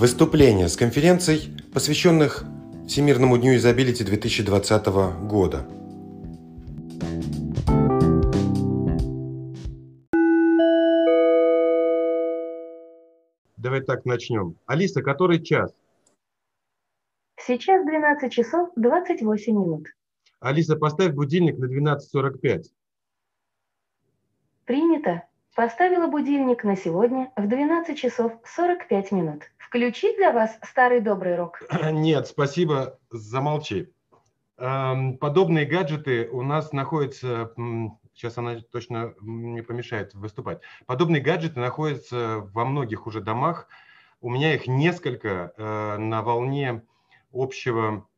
Выступления с конференций, посвященных Всемирному дню изобилия 2020 года. Давай так начнем. Алиса, который час? Сейчас 12 часов 28 минут. Алиса, поставь будильник на 12.45. Принято. Поставила будильник на сегодня в 12 часов 45 минут. Включить для вас старый добрый рок? Нет, спасибо, замолчи. Эм, подобные гаджеты у нас находятся, сейчас она точно не помешает выступать, подобные гаджеты находятся во многих уже домах. У меня их несколько э, на волне общего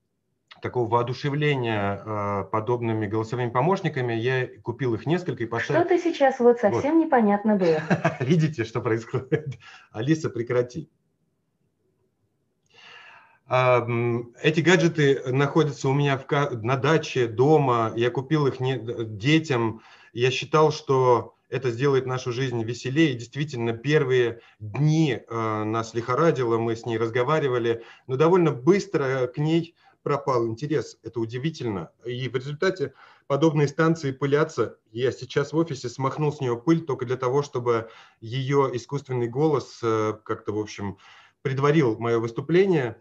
такого воодушевления э, подобными голосовыми помощниками. Я купил их несколько и поставил... Что-то сейчас вот совсем вот. непонятно было. Видите, что происходит? Алиса, прекрати. Эти гаджеты находятся у меня в, на даче, дома. Я купил их не, детям. Я считал, что это сделает нашу жизнь веселее. действительно, первые дни э, нас лихорадило, мы с ней разговаривали, но довольно быстро к ней пропал интерес. Это удивительно. И в результате подобные станции пылятся. Я сейчас в офисе смахнул с нее пыль только для того, чтобы ее искусственный голос э, как-то, в общем, предварил мое выступление.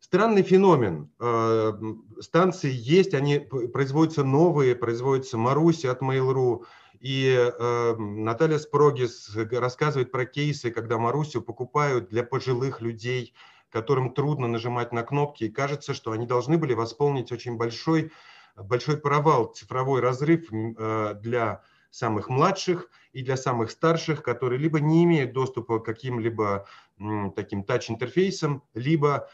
Странный феномен. Э, станции есть, они производятся новые, производятся Маруси от Mail.ru. И э, Наталья Спрогис рассказывает про кейсы, когда Марусю покупают для пожилых людей – которым трудно нажимать на кнопки, и кажется, что они должны были восполнить очень большой, большой провал, цифровой разрыв э, для самых младших и для самых старших, которые либо не имеют доступа к каким-либо таким тач-интерфейсам, либо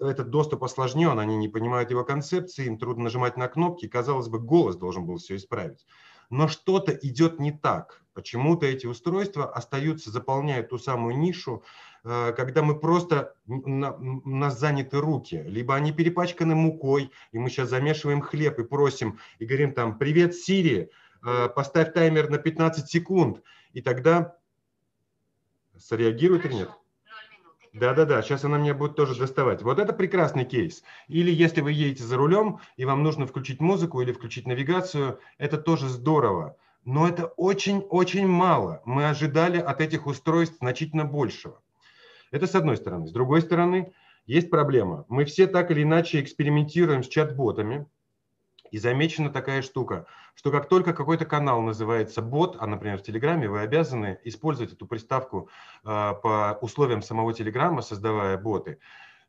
этот доступ осложнен, они не понимают его концепции, им трудно нажимать на кнопки, казалось бы, голос должен был все исправить. Но что-то идет не так. Почему-то эти устройства остаются, заполняют ту самую нишу, Э, когда мы просто, у нас заняты руки, либо они перепачканы мукой, и мы сейчас замешиваем хлеб и просим, и говорим там, привет, Сири, э, поставь таймер на 15 секунд, и тогда среагирует или нет? Да-да-да, сейчас она меня будет тоже доставать. Вот это прекрасный кейс. Или если вы едете за рулем, и вам нужно включить музыку или включить навигацию, это тоже здорово. Но это очень-очень мало. Мы ожидали от этих устройств значительно большего. Это с одной стороны. С другой стороны, есть проблема. Мы все так или иначе экспериментируем с чат-ботами, и замечена такая штука, что как только какой-то канал называется бот, а, например, в Телеграме, вы обязаны использовать эту приставку э, по условиям самого Телеграма, создавая боты,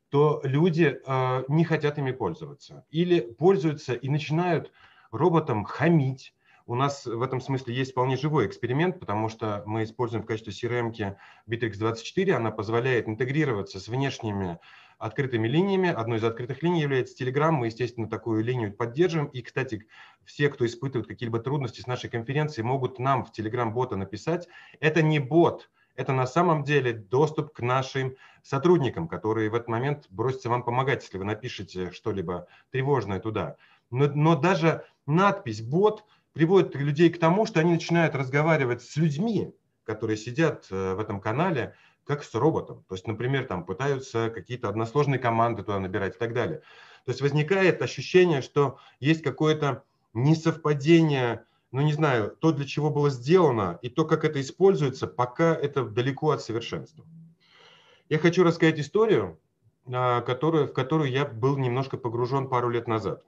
то люди э, не хотят ими пользоваться. Или пользуются и начинают роботам хамить, у нас в этом смысле есть вполне живой эксперимент, потому что мы используем в качестве CRM Bittrex24, она позволяет интегрироваться с внешними открытыми линиями. Одной из открытых линий является Telegram. Мы, естественно, такую линию поддерживаем. И, кстати, все, кто испытывает какие-либо трудности с нашей конференцией, могут нам в Telegram-бота написать. Это не бот, это на самом деле доступ к нашим сотрудникам, которые в этот момент бросятся вам помогать, если вы напишете что-либо тревожное туда. Но, но даже надпись «бот» приводит людей к тому, что они начинают разговаривать с людьми, которые сидят э, в этом канале, как с роботом. То есть, например, там пытаются какие-то односложные команды туда набирать и так далее. То есть возникает ощущение, что есть какое-то несовпадение, ну не знаю, то, для чего было сделано, и то, как это используется, пока это далеко от совершенства. Я хочу рассказать историю, а, которую, в которую я был немножко погружен пару лет назад.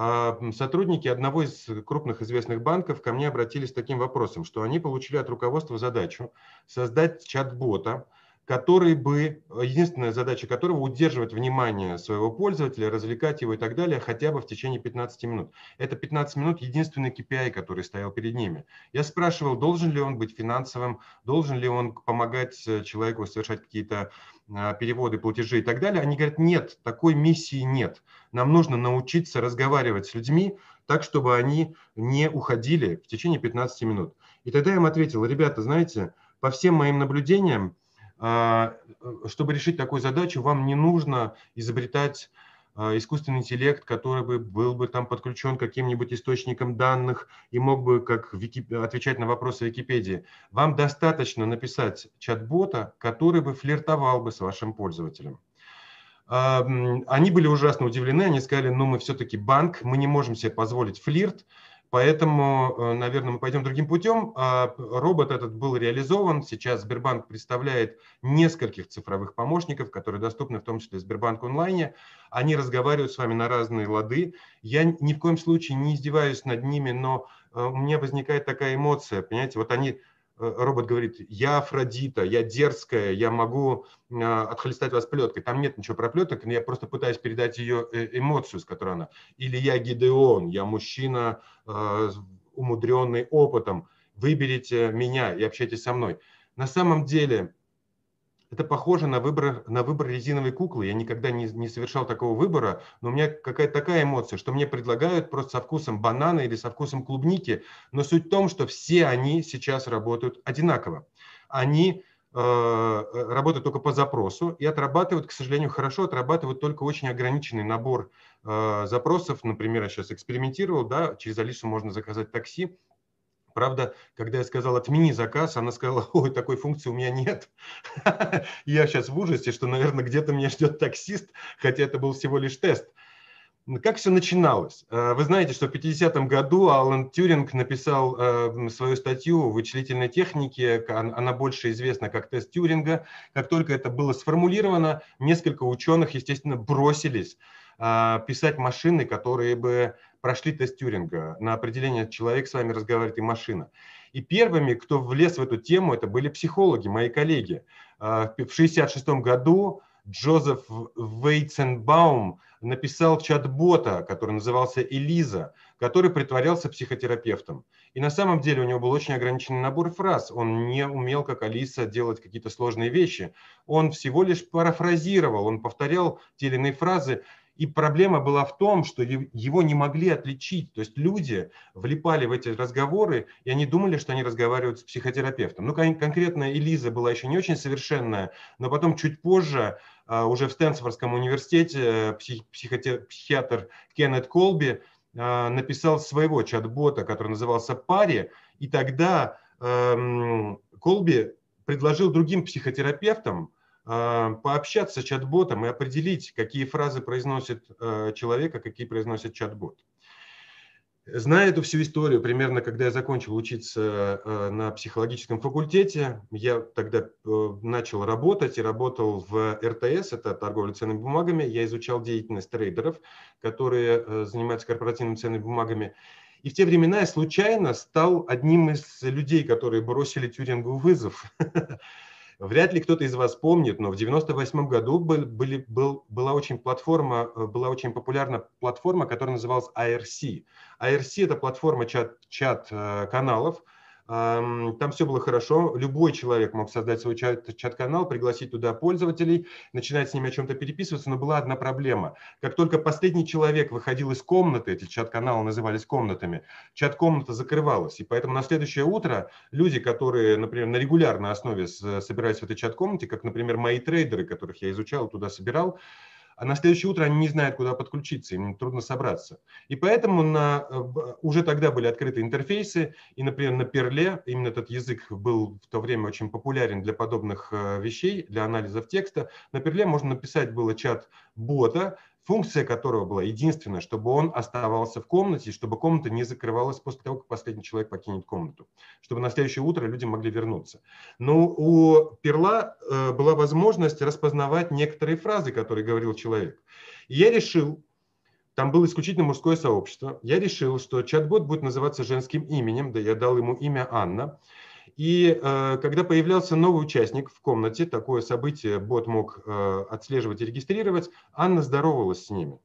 А, сотрудники одного из крупных известных банков ко мне обратились с таким вопросом, что они получили от руководства задачу создать чат-бота, который бы, единственная задача которого удерживать внимание своего пользователя, развлекать его и так далее, хотя бы в течение 15 минут. Это 15 минут единственный KPI, который стоял перед ними. Я спрашивал, должен ли он быть финансовым, должен ли он помогать э, человеку совершать какие-то а, переводы, платежи и так далее. Они говорят, нет, такой миссии нет. Нам нужно научиться разговаривать с людьми так, чтобы они не уходили в течение 15 минут. И тогда я им ответил, ребята, знаете, по всем моим наблюдениям, чтобы решить такую задачу, вам не нужно изобретать а, искусственный интеллект, который бы был бы там подключен к каким-нибудь источникам данных и мог бы как Вики... отвечать на вопросы Википедии. Вам достаточно написать чат-бота, который бы флиртовал бы с вашим пользователем. Они были ужасно удивлены, они сказали, ну мы все-таки банк, мы не можем себе позволить флирт, Поэтому, э, наверное, мы пойдем другим путем. А, робот этот был реализован. Сейчас Сбербанк представляет нескольких цифровых помощников, которые доступны в том числе Сбербанк онлайне. Они разговаривают с вами на разные лады. Я ни в коем случае не издеваюсь над ними, но э, у меня возникает такая эмоция. Понимаете, вот они робот говорит, я Афродита, я дерзкая, я могу а, отхлестать вас плеткой. Там нет ничего про плеток, я просто пытаюсь передать ее э, эмоцию, с которой она. Или я Гидеон, я мужчина, умудренный опытом. Выберите меня и общайтесь со мной. На самом деле это похоже на выбор, на выбор резиновой куклы. Я никогда не, не совершал такого выбора, но у меня какая-то такая эмоция, что мне предлагают просто со вкусом банана или со вкусом клубники. Но суть в том, что все они сейчас работают одинаково. Они э, работают только по запросу и отрабатывают, к сожалению, хорошо отрабатывают только очень ограниченный набор э, запросов. Например, я сейчас экспериментировал, да, через Алису можно заказать такси Правда, когда я сказал «отмени заказ», она сказала, ой, такой функции у меня нет. Я сейчас в ужасе, что, наверное, где-то меня ждет таксист, хотя это был всего лишь тест. Как все начиналось? Э, вы знаете, что в 50-м году Алан Тюринг написал э, свою статью в вычислительной технике, она больше известна как тест Тюринга. Как только это было сформулировано, несколько ученых, естественно, бросились э, писать машины, которые бы прошли тест Тюринга на определение человек с вами разговаривает и машина. И первыми, кто влез в эту тему, это были психологи, мои коллеги. А, в 1966 году Джозеф Вейтсенбаум написал чат-бота, который назывался Элиза, который притворялся психотерапевтом. И на самом деле у него был очень ограниченный набор фраз. Он не умел, как Алиса, делать какие-то сложные вещи. Он всего лишь парафразировал, он повторял те или иные фразы. И проблема была в том, что его не могли отличить. То есть люди влипали в эти разговоры, и они думали, что они разговаривают с психотерапевтом. Ну, конкретно Элиза была еще не очень совершенная, но потом чуть позже, а, уже в Стэнфордском университете, психиатр Кеннет Колби а, написал своего чат-бота, который назывался «Пари», и тогда эм, Колби предложил другим психотерапевтам пообщаться с чат-ботом и определить, какие фразы произносит э, человек, а какие произносит чат-бот. Зная эту всю историю, примерно когда я закончил учиться э, на психологическом факультете, я тогда э, начал работать и работал в РТС, это торговля ценными бумагами. Я изучал деятельность трейдеров, которые занимаются корпоративными ценными бумагами. И в те времена я случайно стал одним из людей, которые бросили Тюрингу вызов. Вряд ли кто-то из вас помнит, но в 98 году был, были, был, была очень платформа, э, была очень популярна платформа, которая называлась IRC. IRC – это платформа чат, чат-каналов, э, там все было хорошо. Любой человек мог создать свой чат, чат-канал, пригласить туда пользователей, начинать с ними о чем-то переписываться, но была одна проблема. Как только последний человек выходил из комнаты, эти чат-каналы назывались комнатами, чат-комната закрывалась. И поэтому на следующее утро люди, которые, например, на регулярной основе собирались в этой чат-комнате, как, например, мои трейдеры, которых я изучал, туда собирал, а на следующее утро они не знают, куда подключиться, им трудно собраться. И поэтому на, э, уже тогда были открыты интерфейсы, и, например, на Перле, именно этот язык был в то время очень популярен для подобных э, вещей, для анализов текста, на Перле можно написать было чат бота, функция которого была единственная, чтобы он оставался в комнате, чтобы комната не закрывалась после того, как последний человек покинет комнату, чтобы на следующее утро люди могли вернуться. Но у Перла э, была возможность распознавать некоторые фразы, которые говорил человек. И я решил, там было исключительно мужское сообщество, я решил, что чат-бот будет называться женским именем, да я дал ему имя Анна, и э, когда появлялся новый участник в комнате, такое событие бот мог э, отслеживать и регистрировать, Анна здоровалась с ними.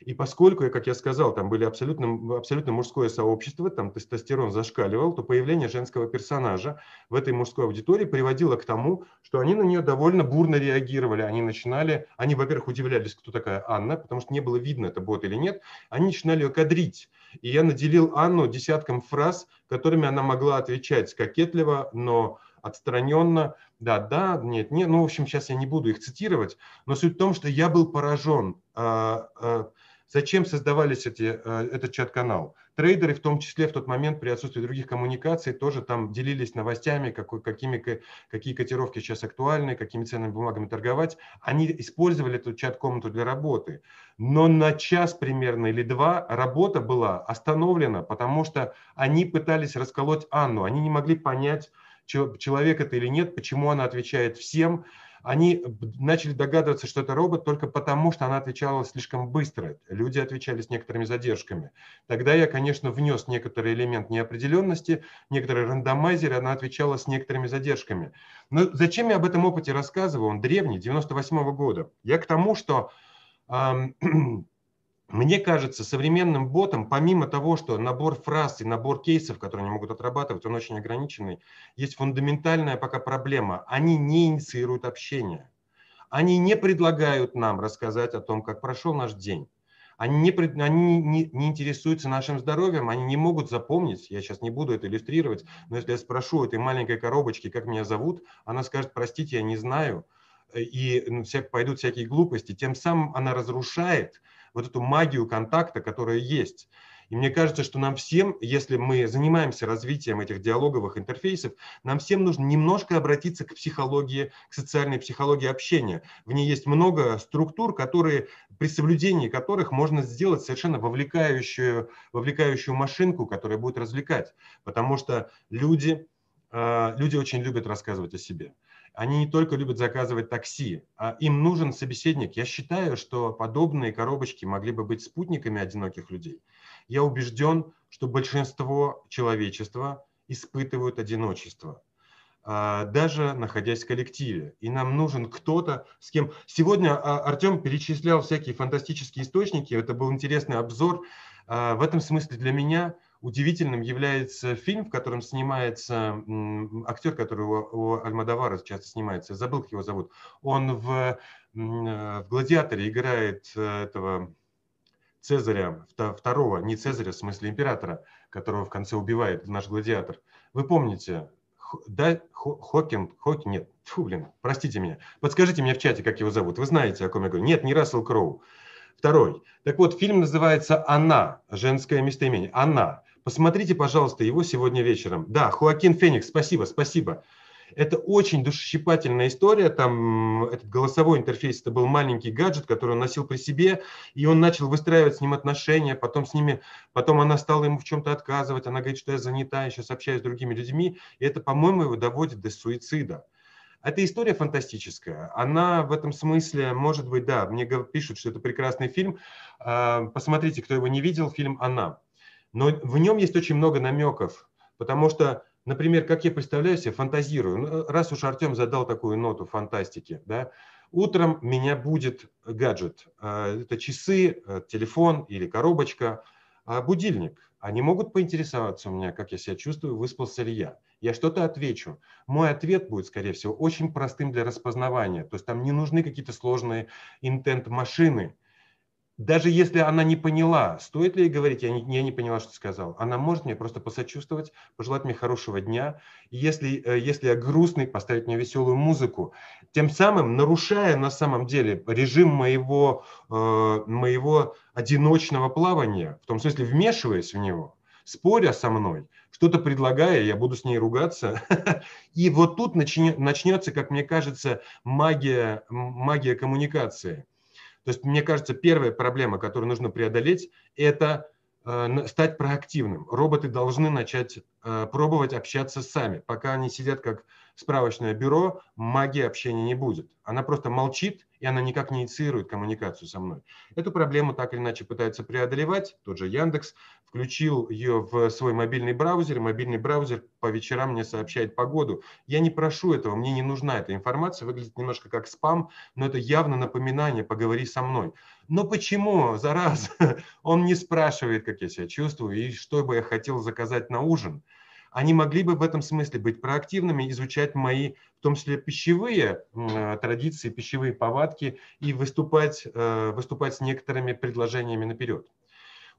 И поскольку, как я сказал, там были абсолютно, абсолютно мужское сообщество, там тестостерон зашкаливал, то появление женского персонажа в этой мужской аудитории приводило к тому, что они на нее довольно бурно реагировали. Они начинали, они, во-первых, удивлялись, кто такая Анна, потому что не было видно, это бот или нет. Они начинали ее кадрить. И я наделил Анну десятком фраз, которыми она могла отвечать кокетливо, но отстраненно, да, да, нет, нет, ну, в общем, сейчас я не буду их цитировать, но суть в том, что я был поражен а, а, Зачем создавались эти, э, этот чат-канал? Трейдеры, в том числе в тот момент при отсутствии других коммуникаций, тоже там делились новостями, какой, какими, какие котировки сейчас актуальны, какими ценными бумагами торговать. Они использовали эту чат-комнату для работы. Но на час примерно или два работа была остановлена, потому что они пытались расколоть Анну. Они не могли понять, человек это или нет, почему она отвечает всем они начали догадываться, что это робот только потому, что она отвечала слишком быстро. Люди отвечали с некоторыми задержками. Тогда я, конечно, внес некоторый элемент неопределенности, некоторый рандомайзер, она отвечала с некоторыми задержками. Но зачем я об этом опыте рассказываю? Он древний, 98 -го года. Я к тому, что эм, Мне кажется, современным ботом, помимо того, что набор фраз и набор кейсов, которые они могут отрабатывать, он очень ограниченный, есть фундаментальная пока проблема. Они не инициируют общение. Они не предлагают нам рассказать о том, как прошел наш день. Они, не, они не, не интересуются нашим здоровьем, они не могут запомнить, я сейчас не буду это иллюстрировать, но если я спрошу этой маленькой коробочки, как меня зовут, она скажет, простите, я не знаю, и ну, пойдут всякие глупости. Тем самым она разрушает вот эту магию контакта, которая есть. И мне кажется, что нам всем, если мы занимаемся развитием этих диалоговых интерфейсов, нам всем нужно немножко обратиться к психологии, к социальной психологии общения. В ней есть много структур, которые, при соблюдении которых можно сделать совершенно вовлекающую, вовлекающую машинку, которая будет развлекать. Потому что люди, а, люди очень любят рассказывать о себе они не только любят заказывать такси, а им нужен собеседник. Я считаю, что подобные коробочки могли бы быть спутниками одиноких людей. Я убежден, что большинство человечества испытывают одиночество, а, даже находясь в коллективе. И нам нужен кто-то, с кем... Сегодня а, Артем перечислял всякие фантастические источники, это был интересный обзор. А, в этом смысле для меня удивительным является фильм, в котором снимается актер, который у, у Альмадовара часто снимается, забыл, как его зовут. Он в, э, в «Гладиаторе» играет э, этого Цезаря, второго, не Цезаря, в смысле императора, которого в конце убивает наш гладиатор. Вы помните, да, Хокинг, Хокинг, нет, фу, блин, простите меня. Подскажите мне в чате, как его зовут. Вы знаете, о ком я говорю. Нет, не Рассел Кроу. Второй. Так вот, фильм называется «Она», женское местоимение. «Она». Посмотрите, пожалуйста, его сегодня вечером. Да, Хуакин Феникс, спасибо, спасибо. Это очень душесчипательная история. Там этот голосовой интерфейс, это был маленький гаджет, который он носил при себе, и он начал выстраивать с ним отношения, потом с ними, потом она стала ему в чем-то отказывать, она говорит, что я занята, я сейчас общаюсь с другими людьми, и это, по-моему, его доводит до суицида. Эта история фантастическая. Она в этом смысле, может быть, да, мне пишут, что это прекрасный фильм. А, посмотрите, кто его не видел, фильм «Она». Но в нем есть очень много намеков, потому что, например, как я представляю себе, фантазирую, ну, раз уж Артем задал такую ноту фантастики, да, утром меня будет гаджет, а, это часы, э, телефон или коробочка, а будильник. Они могут поинтересоваться у меня, как я себя чувствую, выспался ли я. Я что-то отвечу. Мой ответ будет, скорее всего, очень простым для распознавания. То есть там не нужны какие-то сложные интент-машины, даже если она не поняла, стоит ли ей говорить, я не, я не поняла, что сказал, она может мне просто посочувствовать, пожелать мне хорошего дня. И если, э, если я грустный, поставить мне веселую музыку, тем самым нарушая на самом деле режим моего, э, моего одиночного плавания, в том смысле вмешиваясь в него, споря со мной, что-то предлагая, я буду с ней ругаться. И вот тут начнется, как мне кажется, магия, магия коммуникации – то есть, мне кажется, первая проблема, которую нужно преодолеть, это э, стать проактивным. Роботы должны начать э, пробовать общаться сами. Пока они сидят как справочное бюро, магии общения не будет. Она просто молчит, и она никак не инициирует коммуникацию со мной. Эту проблему так или иначе пытается преодолевать. Тот же Яндекс включил ее в свой мобильный браузер. Мобильный браузер по вечерам мне сообщает погоду. Я не прошу этого, мне не нужна эта информация. Выглядит немножко как спам, но это явно напоминание «поговори со мной». Но почему, зараз, он не спрашивает, как я себя чувствую и что бы я хотел заказать на ужин? Они могли бы в этом смысле быть проактивными, изучать мои, в том числе пищевые э, традиции, пищевые повадки и выступать, э, выступать с некоторыми предложениями наперед.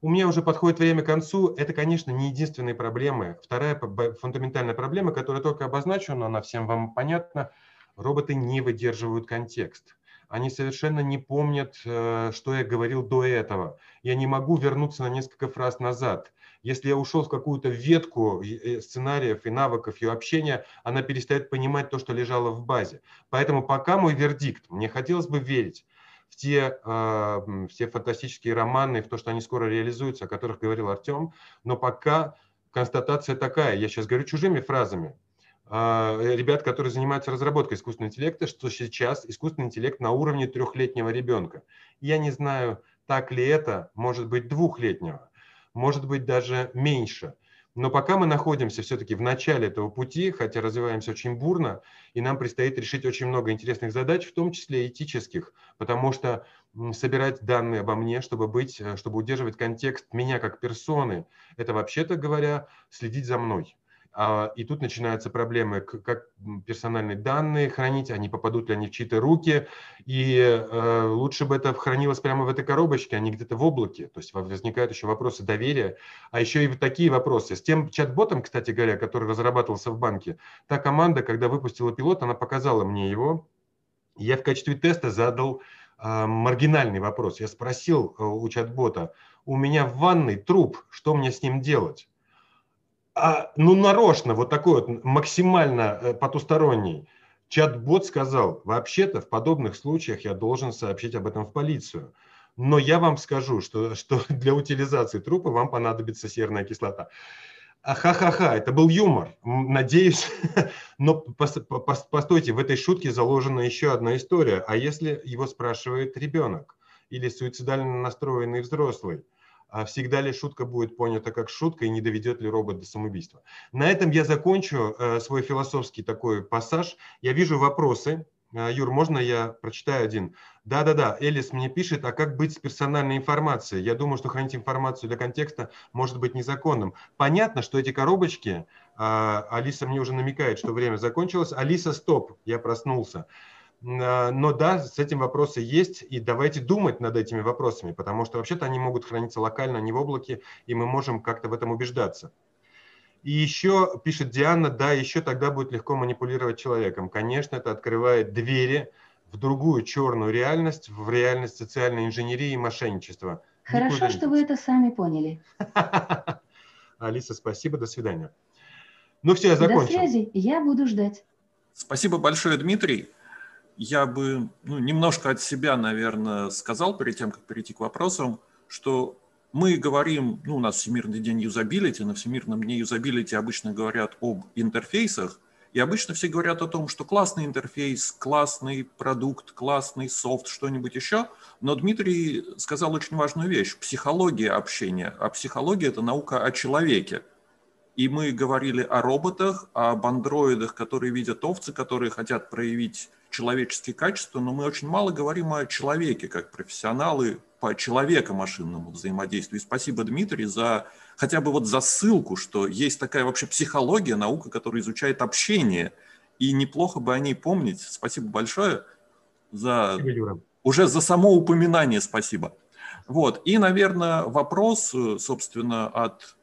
У меня уже подходит время к концу. Это, конечно, не единственные проблемы. Вторая фундаментальная проблема, которая только обозначена, она всем вам понятна. Роботы не выдерживают контекст. они совершенно не помнят, э, что я говорил до этого. Я не могу вернуться на несколько фраз назад. Если я ушел в какую-то ветку сценариев и навыков ее общения, она перестает понимать то, что лежало в базе. Поэтому пока мой вердикт, мне хотелось бы верить в те, э, все фантастические романы, в то, что они скоро реализуются, о которых говорил Артем, но пока констатация такая, я сейчас говорю чужими фразами, а, ребят, которые занимаются разработкой искусственного интеллекта, что сейчас искусственный интеллект на уровне трехлетнего ребенка. Я не знаю, так ли это, может быть, двухлетнего, может быть, даже меньше. Но пока мы находимся все-таки в начале этого пути, хотя развиваемся очень бурно, и нам предстоит решить очень много интересных задач, в том числе этических, потому что собирать данные обо мне, чтобы быть, э, чтобы удерживать контекст меня как персоны, это вообще-то говоря, следить за мной. А, и тут начинаются проблемы, как персональные данные хранить, они попадут ли они в чьи-то руки. И э, лучше бы это хранилось прямо в этой коробочке, а не где-то в облаке. То есть возникают еще вопросы доверия. А еще и такие вопросы. С тем чат-ботом, кстати говоря, который разрабатывался в банке, та команда, когда выпустила пилот, она показала мне его. Я в качестве теста задал э, маргинальный вопрос. Я спросил э, у чат-бота, у меня в ванной труп, что мне с ним делать? А, ну, нарочно, вот такой вот максимально э, потусторонний, чат-бот сказал, вообще-то в подобных случаях я должен сообщить об этом в полицию. Но я вам скажу, что, что для утилизации трупа вам понадобится серная кислота. Ха-ха-ха, это был юмор, надеюсь. Но постойте, в этой шутке заложена еще одна история. А если его спрашивает ребенок или суицидально настроенный взрослый? А всегда ли шутка будет понята как шутка и не доведет ли робот до самоубийства. На этом я закончу э, свой философский такой пассаж. Я вижу вопросы. Э, Юр, можно я прочитаю один? Да-да-да, Элис мне пишет, а как быть с персональной информацией? Я думаю, что хранить информацию для контекста может быть незаконным. Понятно, что эти коробочки, э, Алиса мне уже намекает, что время закончилось. Алиса, стоп, я проснулся. А, но да, с этим вопросы есть, и давайте думать над этими вопросами, потому что вообще-то они могут храниться локально, а не в облаке, и мы можем как-то в этом убеждаться. И еще, пишет Диана, да, еще тогда будет легко манипулировать человеком. Конечно, это открывает двери в другую черную реальность, в реальность социальной инженерии и мошенничества. Хорошо, Никуда что вы это сами поняли. Алиса, спасибо, до свидания. Ну все, я закончил. До связи, я буду ждать. Спасибо большое, Дмитрий я бы ну, немножко от себя, наверное, сказал перед тем, как перейти к вопросам, что мы говорим, ну, у нас Всемирный день юзабилити, на Всемирном дне юзабилити обычно говорят об интерфейсах, и обычно все говорят о том, что классный интерфейс, классный продукт, классный софт, что-нибудь еще. Но Дмитрий сказал очень важную вещь – психология общения. А психология – это наука о человеке. И мы говорили о роботах, об андроидах, которые видят овцы, которые хотят проявить человеческие качества, но мы очень мало говорим о человеке, как профессионалы по человеко-машинному взаимодействию. И спасибо, Дмитрий, за хотя бы вот за ссылку, что есть такая вообще психология, наука, которая изучает общение. И неплохо бы о ней помнить. Спасибо большое за спасибо, уже за само упоминание спасибо. Вот. И, наверное, вопрос, собственно, от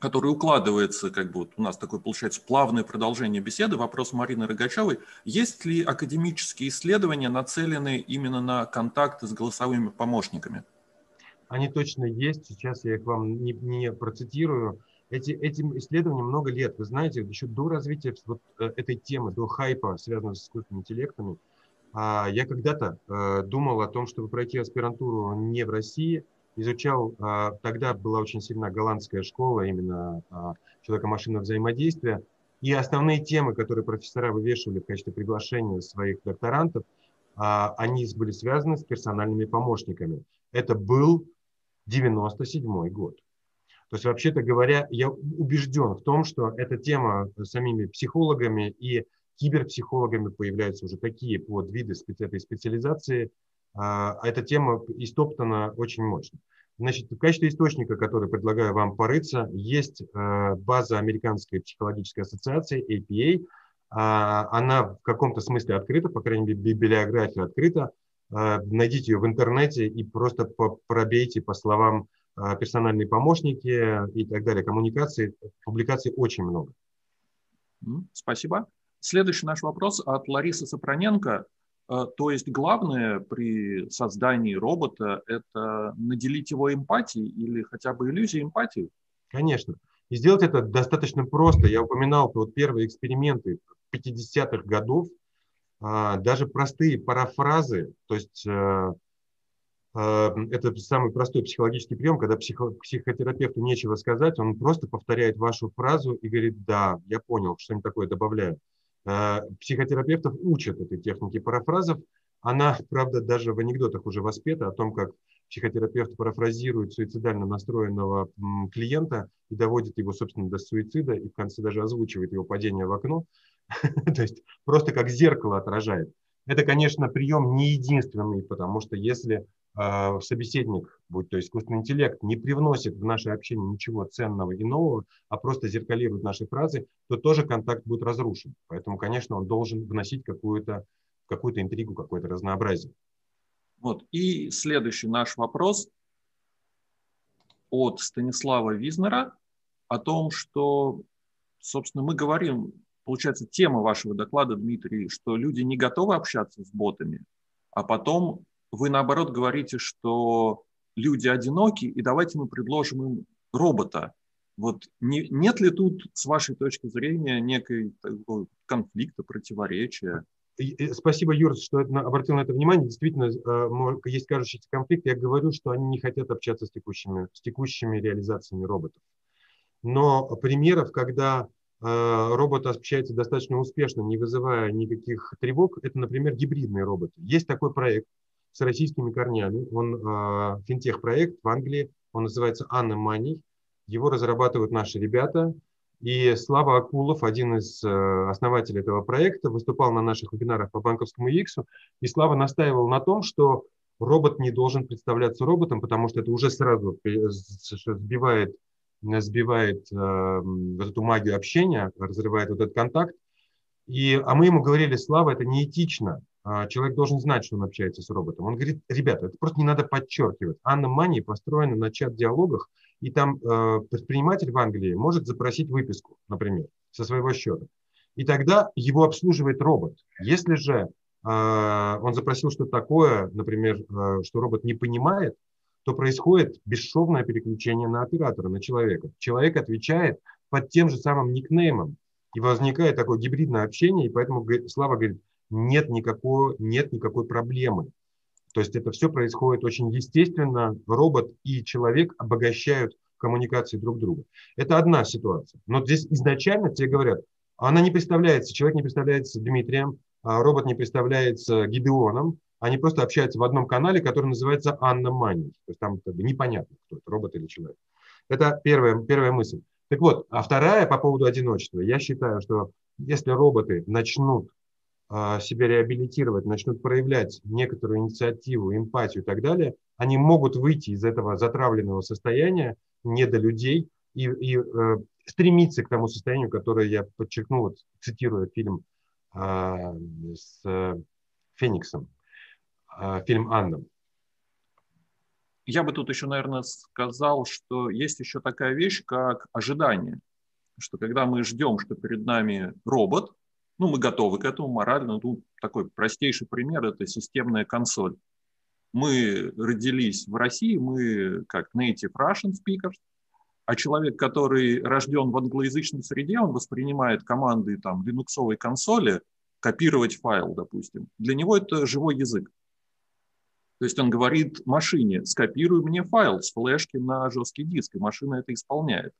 который укладывается, как бы вот у нас такое получается плавное продолжение беседы, вопрос Марины Рогачевой. Есть ли академические исследования, нацеленные именно на контакты с голосовыми помощниками? Они точно есть, сейчас я их вам не, не процитирую. Эти, этим исследованиям много лет. Вы знаете, еще до развития вот э, этой темы, до хайпа, связанного с искусственными интеллектами, а, я когда-то э, думал о том, чтобы пройти аспирантуру не в России, изучал, а, тогда была очень сильна голландская школа именно а, человека-машинного взаимодействия, и основные темы, которые профессора вывешивали в качестве приглашения своих докторантов, а, они были связаны с персональными помощниками. Это был 97 год. То есть, вообще-то говоря, я убежден в том, что эта тема самими психологами и киберпсихологами появляются уже такие подвиды этой специализации, а эта тема истоптана очень мощно. Значит, в качестве источника, который предлагаю вам порыться, есть э, база Американской психологической ассоциации, APA. А, она в каком-то смысле открыта, по крайней мере, библиография открыта. Э, найдите ее в интернете и просто пробейте по словам э, персональные помощники и так далее, коммуникации. Публикаций очень много. Спасибо. Следующий наш вопрос от Ларисы Сапроненко. Э, то есть главное при создании робота – это наделить его эмпатией или хотя бы иллюзией эмпатии? Конечно. И сделать это достаточно просто. Я упоминал вот первые эксперименты 50-х годов, а, даже простые парафразы, то есть э, э, это самый простой психологический прием, когда психо, психотерапевту нечего сказать, он просто повторяет вашу фразу и говорит, да, я понял, что-нибудь такое добавляю. Э, психотерапевтов учат этой технике парафразов. Она, правда, даже в анекдотах уже воспета о том, как психотерапевт парафразирует суицидально настроенного клиента и доводит его, собственно, до суицида, и в конце даже озвучивает его падение в окно. То есть просто как зеркало отражает. Это, конечно, прием не единственный, потому что если собеседник, будь то искусственный интеллект, не привносит в наше общение ничего ценного и нового, а просто зеркалирует наши фразы, то тоже контакт будет разрушен. Поэтому, конечно, он должен вносить какую-то какую интригу, какое-то разнообразие. Вот. И следующий наш вопрос от Станислава Визнера о том, что, собственно, мы говорим, получается, тема вашего доклада, Дмитрий, что люди не готовы общаться с ботами, а потом вы, наоборот, говорите, что люди одиноки, и давайте мы предложим им робота. Вот не, нет ли тут, с вашей точки зрения, некой конфликта, противоречия? Спасибо, Юр, что обратил на это внимание. Действительно, э, есть кажущийся конфликт. Я говорю, что они не хотят общаться с текущими, с текущими реализациями роботов. Но примеров, когда э, робот общается достаточно успешно, не вызывая никаких тревог, это, например, гибридные роботы. Есть такой проект с российскими корнями. Он э, финтех-проект в Англии. Он называется Анна Money. Его разрабатывают наши ребята. И Слава Акулов, один из э, основателей этого проекта, выступал на наших вебинарах по банковскому UX, и Слава настаивал на том, что робот не должен представляться роботом, потому что это уже сразу сбивает, сбивает э, эту магию общения, разрывает вот этот контакт. И, а мы ему говорили, Слава, это неэтично. А, человек должен знать, что он общается с роботом. Он говорит, ребята, это просто не надо подчеркивать. Анна Мани построена на чат-диалогах, и там э, предприниматель в Англии может запросить выписку, например, со своего счета. И тогда его обслуживает робот. Если же э, он запросил что-то такое, например, э, что робот не понимает, то происходит бесшовное переключение на оператора, на человека. Человек отвечает под тем же самым никнеймом. И возникает такое гибридное общение, и поэтому Слава говорит, нет никакой, нет никакой проблемы. То есть это все происходит очень естественно. Робот и человек обогащают коммуникации друг друга. Это одна ситуация. Но здесь изначально тебе говорят, она не представляется, человек не представляется Дмитрием, а робот не представляется Гидеоном, они просто общаются в одном канале, который называется Анна Мани. То есть там как бы непонятно, кто это, робот или человек. Это первая, первая мысль. Так вот, а вторая по поводу одиночества. Я считаю, что если роботы начнут себя реабилитировать, начнут проявлять некоторую инициативу, эмпатию и так далее, они могут выйти из этого затравленного состояния не до людей и, и э, стремиться к тому состоянию, которое я подчеркнул, вот, цитируя фильм э, с э, Фениксом, э, фильм «Анна». Я бы тут еще, наверное, сказал, что есть еще такая вещь, как ожидание. Что когда мы ждем, что перед нами робот, ну, мы готовы к этому морально. Ну, такой простейший пример – это системная консоль. Мы родились в России, мы как native Russian speakers, а человек, который рожден в англоязычной среде, он воспринимает команды там линуксовой консоли, копировать файл, допустим. Для него это живой язык. То есть он говорит машине, скопируй мне файл с флешки на жесткий диск, и машина это исполняет.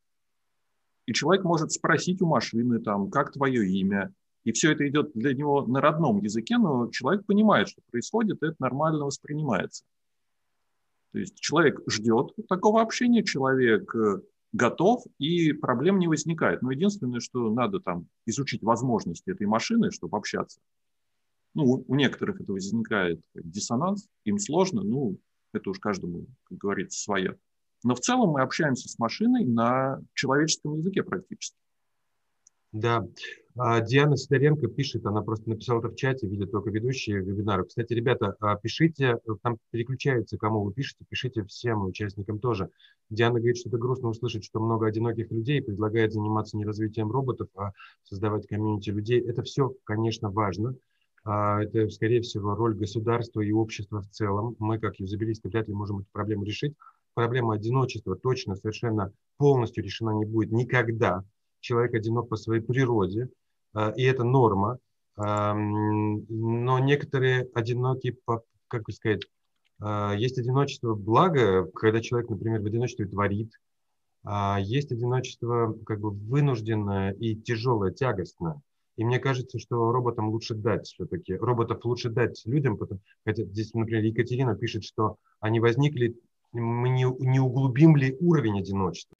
И человек может спросить у машины, там, как твое имя, и все это идет для него на родном языке, но человек понимает, что происходит, и это нормально воспринимается. То есть человек ждет такого общения, человек э, готов, и проблем не возникает. Но единственное, что надо там изучить возможности этой машины, чтобы общаться. Ну, у некоторых это возникает диссонанс, им сложно, ну, это уж каждому, как говорится, свое. Но в целом мы общаемся с машиной на человеческом языке практически. Да. А, Диана Сидоренко пишет, она просто написала это в чате, видят только ведущие вебинара. Кстати, ребята, а, пишите, там переключается, кому вы пишете, пишите всем участникам тоже. Диана говорит, что это грустно услышать, что много одиноких людей, предлагает заниматься не развитием роботов, а создавать комьюнити людей. Это все, конечно, важно. а, это, скорее всего, роль государства и общества в целом. Мы, как юзабилисты, вряд ли можем эту проблему решить. Проблема одиночества точно совершенно полностью решена не будет никогда. Человек одинок по своей природе, а, и это норма. Но некоторые одиноки, как бы сказать, а, есть одиночество благо, когда человек, например, в одиночестве творит. Есть одиночество как бы вынужденное и тяжелое, тягостное. И мне кажется, что роботам лучше дать все-таки, роботов лучше дать людям, потому, хотя здесь, например, Екатерина пишет, что они возникли, мы не, не углубим ли уровень одиночества.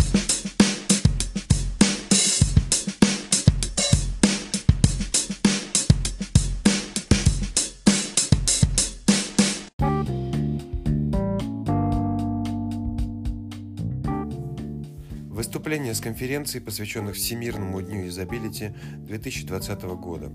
Выступление с конференции, посвященных Всемирному дню изобилити 2020 года.